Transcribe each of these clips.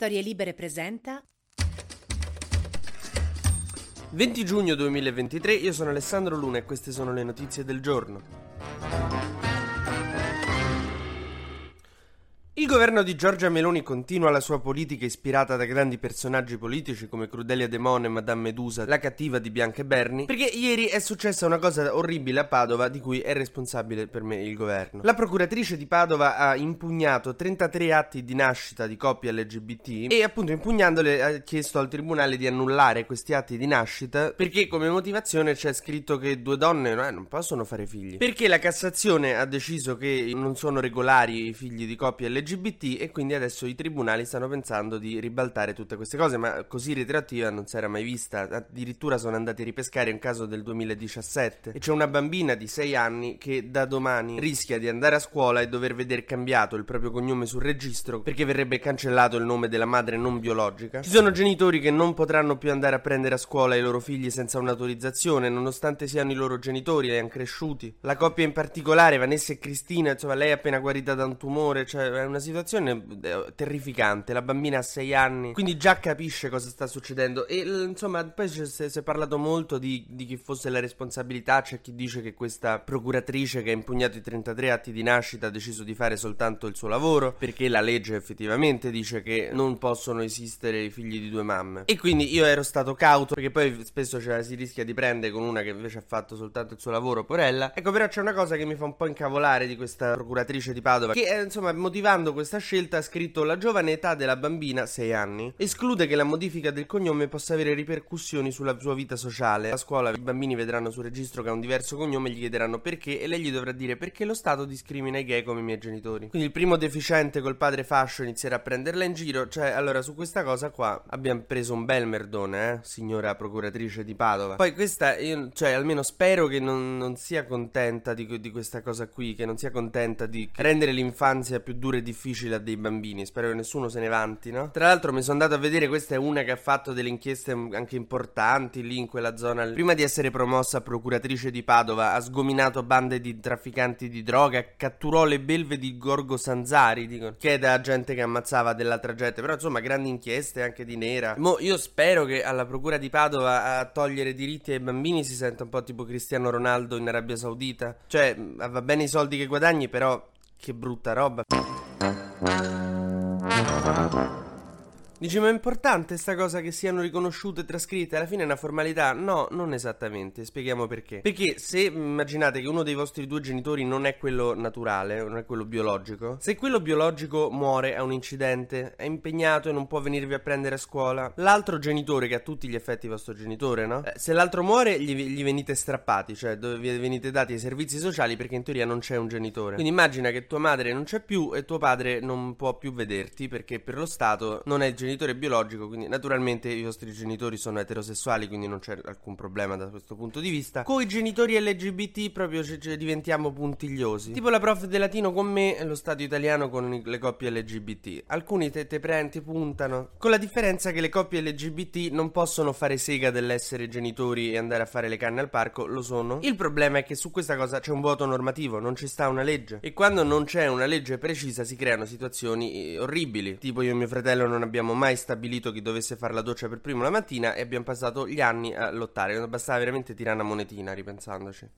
Storie Libere presenta 20 giugno 2023, io sono Alessandro Luna e queste sono le notizie del giorno. Il governo di Giorgia Meloni continua la sua politica ispirata da grandi personaggi politici come Crudelia De Mon e Madame Medusa, la cattiva di Bianca e Berni, perché ieri è successa una cosa orribile a Padova di cui è responsabile per me il governo. La procuratrice di Padova ha impugnato 33 atti di nascita di coppie LGBT e appunto impugnandole ha chiesto al tribunale di annullare questi atti di nascita perché come motivazione c'è scritto che due donne eh, non possono fare figli. Perché la Cassazione ha deciso che non sono regolari i figli di coppie LGBT LGBT e quindi adesso i tribunali stanno pensando di ribaltare tutte queste cose, ma così retroattiva non si era mai vista. Addirittura sono andati a ripescare un caso del 2017 e c'è una bambina di 6 anni che da domani rischia di andare a scuola e dover vedere cambiato il proprio cognome sul registro perché verrebbe cancellato il nome della madre non biologica. Ci sono genitori che non potranno più andare a prendere a scuola i loro figli senza un'autorizzazione, nonostante siano i loro genitori e hanno cresciuti. La coppia in particolare, Vanessa e Cristina, insomma, lei è appena guarita da un tumore, cioè è una una situazione eh, terrificante. La bambina ha 6 anni, quindi già capisce cosa sta succedendo. E insomma, poi si è parlato molto di, di, chi fosse la responsabilità. C'è chi dice che questa procuratrice che ha impugnato i 33 atti di nascita ha deciso di fare soltanto il suo lavoro, perché la legge effettivamente dice che non possono esistere i figli di due mamme. E quindi io ero stato cauto, perché poi spesso cioè, si rischia di prendere con una che invece ha fatto soltanto il suo lavoro, porella. Ecco, però c'è una cosa che mi fa un po' incavolare di questa procuratrice di Padova, che eh, insomma, motivando Giustificando questa scelta ha scritto la giovane età della bambina, 6 anni, esclude che la modifica del cognome possa avere ripercussioni sulla sua vita sociale. A scuola i bambini vedranno sul registro che ha un diverso cognome, gli chiederanno perché e lei gli dovrà dire perché lo Stato discrimina i gay come i miei genitori. Quindi il primo deficiente col padre fascio inizierà a prenderla in giro, cioè allora su questa cosa qua abbiamo preso un bel merdone, eh, signora procuratrice di Padova. Poi questa, io, cioè almeno spero che non, non sia contenta di, di questa cosa qui, che non sia contenta di rendere l'infanzia più dura e difficile difficile a dei bambini. Spero che nessuno se ne vanti, no? Tra l'altro, mi sono andato a vedere, questa è una che ha fatto delle inchieste anche importanti lì in quella zona. Prima di essere promossa procuratrice di Padova, ha sgominato bande di trafficanti di droga, catturò le belve di Gorgo Sanzari, dicono, che è da gente che ammazzava dell'altra gente. Però, insomma, grandi inchieste anche di nera. Mo, io spero che alla procura di Padova a togliere diritti ai bambini si senta un po' tipo Cristiano Ronaldo in Arabia Saudita. Cioè, va bene i soldi che guadagni, però che brutta roba. Thank you. Dici, ma è importante sta cosa che siano riconosciute e trascritte? Alla fine è una formalità? No, non esattamente. Spieghiamo perché. Perché se immaginate che uno dei vostri due genitori non è quello naturale, non è quello biologico, se quello biologico muore a un incidente, è impegnato e non può venirvi a prendere a scuola, l'altro genitore, che a tutti gli effetti vostro genitore, no? Eh, se l'altro muore, gli, gli, venite strappati, cioè vi venite dati ai servizi sociali perché in teoria non c'è un genitore. Quindi immagina che tua madre non c'è più e tuo padre non può più vederti perché per lo Stato non è il genitore genitore biologico, quindi naturalmente i vostri genitori sono eterosessuali, quindi non c'è alcun problema da questo punto di vista. Con i genitori LGBT proprio c- c- diventiamo puntigliosi. Tipo la prof di latino con me lo Stato italiano con le coppie LGBT. Alcuni te, te prenti, puntano. Con la differenza che le coppie LGBT non possono fare sega dell'essere genitori e andare a fare le canne al parco, lo sono. Il problema è che su questa cosa c'è un vuoto normativo, non ci sta una legge. E quando non c'è una legge precisa si creano situazioni eh, orribili. Tipo io e mio fratello non abbiamo mai stabilito chi dovesse fare la doccia per primo la mattina e abbiamo passato gli anni a lottare. Non bastava veramente tirare una monetina, ripensandoci.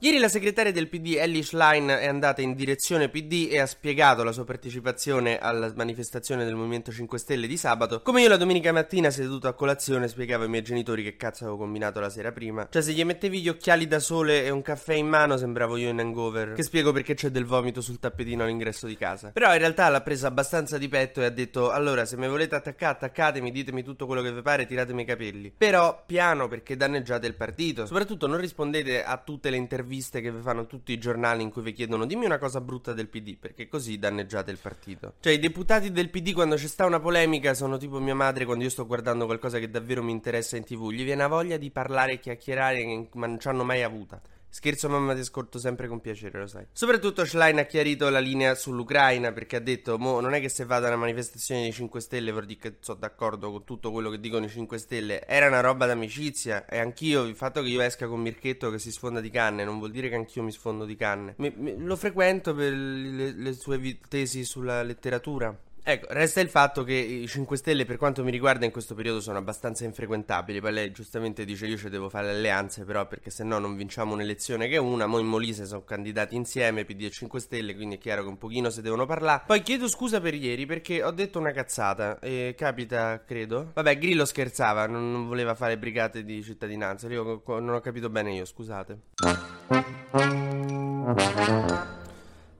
Ieri la segretaria del PD Ellie Schlein è andata in direzione PD e ha spiegato la sua partecipazione alla manifestazione del Movimento 5 Stelle di sabato, come io la domenica mattina seduto a colazione spiegavo ai miei genitori che cazzo avevo combinato la sera prima. Cioè se gli mettevi gli occhiali da sole e un caffè in mano sembravo io in hangover, che spiego perché c'è del vomito sul tappetino all'ingresso di casa. Però in realtà l'ha presa abbastanza di petto e ha detto allora se mi volete attaccare attaccatemi, ditemi tutto quello che vi pare, tiratemi i capelli. Però piano perché danneggiate il partito. Soprattutto non rispondete a tutte le interviste interviste che vi fanno tutti i giornali in cui vi chiedono dimmi una cosa brutta del PD, perché così danneggiate il partito. Cioè i deputati del PD quando c'è sta una polemica sono tipo mia madre quando io sto guardando qualcosa che davvero mi interessa in tv, gli viene voglia di parlare e chiacchierare ma non ci hanno mai avuta. Scherzo mamma ti ascolto sempre con piacere, lo sai. Soprattutto Schlein ha chiarito la linea sull'Ucraina perché ha detto, mo non è che se vado a una manifestazione dei 5 Stelle vuol dire che sono d'accordo con tutto quello che dicono i 5 Stelle, era una roba d'amicizia e anch'io, il fatto che io esca con Mirchetto che si sfonda di canne non vuol dire che anch'io mi sfondo di canne. Mi, mi, lo frequento per le, le sue tesi sulla letteratura. Ecco, resta il fatto che i 5 Stelle, per quanto mi riguarda, in questo periodo sono abbastanza infrequentabili. Poi lei giustamente dice: Io ci devo fare le alleanze, però perché se no non vinciamo un'elezione che è una. Mo in Molise sono candidati insieme, PD e 5 Stelle, quindi è chiaro che un pochino si devono parlare. Poi chiedo scusa per ieri perché ho detto una cazzata. E capita, credo. Vabbè, Grillo scherzava, non, non voleva fare brigate di cittadinanza. Io non ho capito bene io, scusate.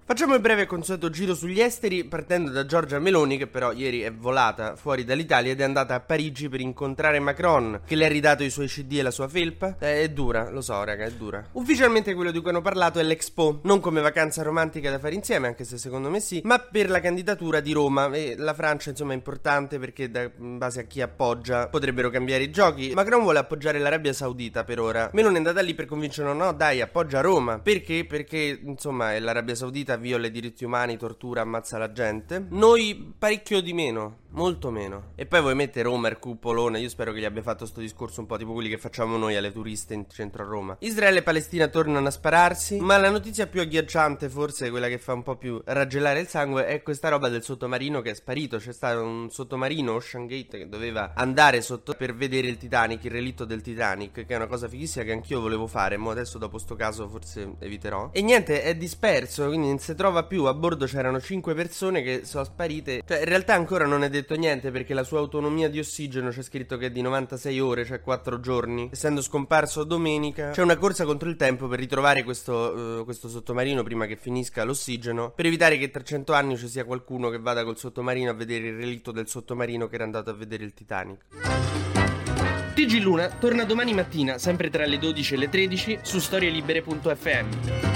Facciamo il breve consueto giro sugli esteri partendo da Giorgia Meloni che però ieri è volata fuori dall'Italia ed è andata a Parigi per incontrare Macron che le ha ridato i suoi CD e la sua felpa. Eh, è dura, lo so raga, è dura. Ufficialmente quello di cui hanno parlato è l'Expo, non come vacanza romantica da fare insieme, anche se secondo me sì, ma per la candidatura di Roma e la Francia insomma è importante perché da, in base a chi appoggia potrebbero cambiare i giochi. Macron vuole appoggiare l'Arabia Saudita per ora. Meloni è andata lì per convincerlo no, dai, appoggia Roma. Perché? Perché insomma l'Arabia Saudita viola i diritti umani, tortura, ammazza la gente. Noi parecchio di meno, molto meno. E poi vuoi mettere Homer, Cupolone, io spero che gli abbia fatto sto discorso un po' tipo quelli che facciamo noi alle turiste in centro a Roma. Israele e Palestina tornano a spararsi, ma la notizia più agghiacciante, forse quella che fa un po' più raggelare il sangue, è questa roba del sottomarino che è sparito. C'è stato un sottomarino, Ocean Gate, che doveva andare sotto per vedere il Titanic, il relitto del Titanic, che è una cosa fighissima che anch'io volevo fare, ma adesso dopo sto caso forse eviterò. E niente, è disperso, quindi si trova più. A bordo c'erano 5 persone che sono sparite. Cioè, in realtà ancora non è detto niente perché la sua autonomia di ossigeno c'è scritto che è di 96 ore, cioè 4 giorni. Essendo scomparso domenica, c'è una corsa contro il tempo per ritrovare questo, uh, questo sottomarino prima che finisca l'ossigeno. Per evitare che tra 100 anni ci sia qualcuno che vada col sottomarino a vedere il relitto del sottomarino che era andato a vedere il Titanic. TG Luna torna domani mattina, sempre tra le 12 e le 13, su storielibere.fm.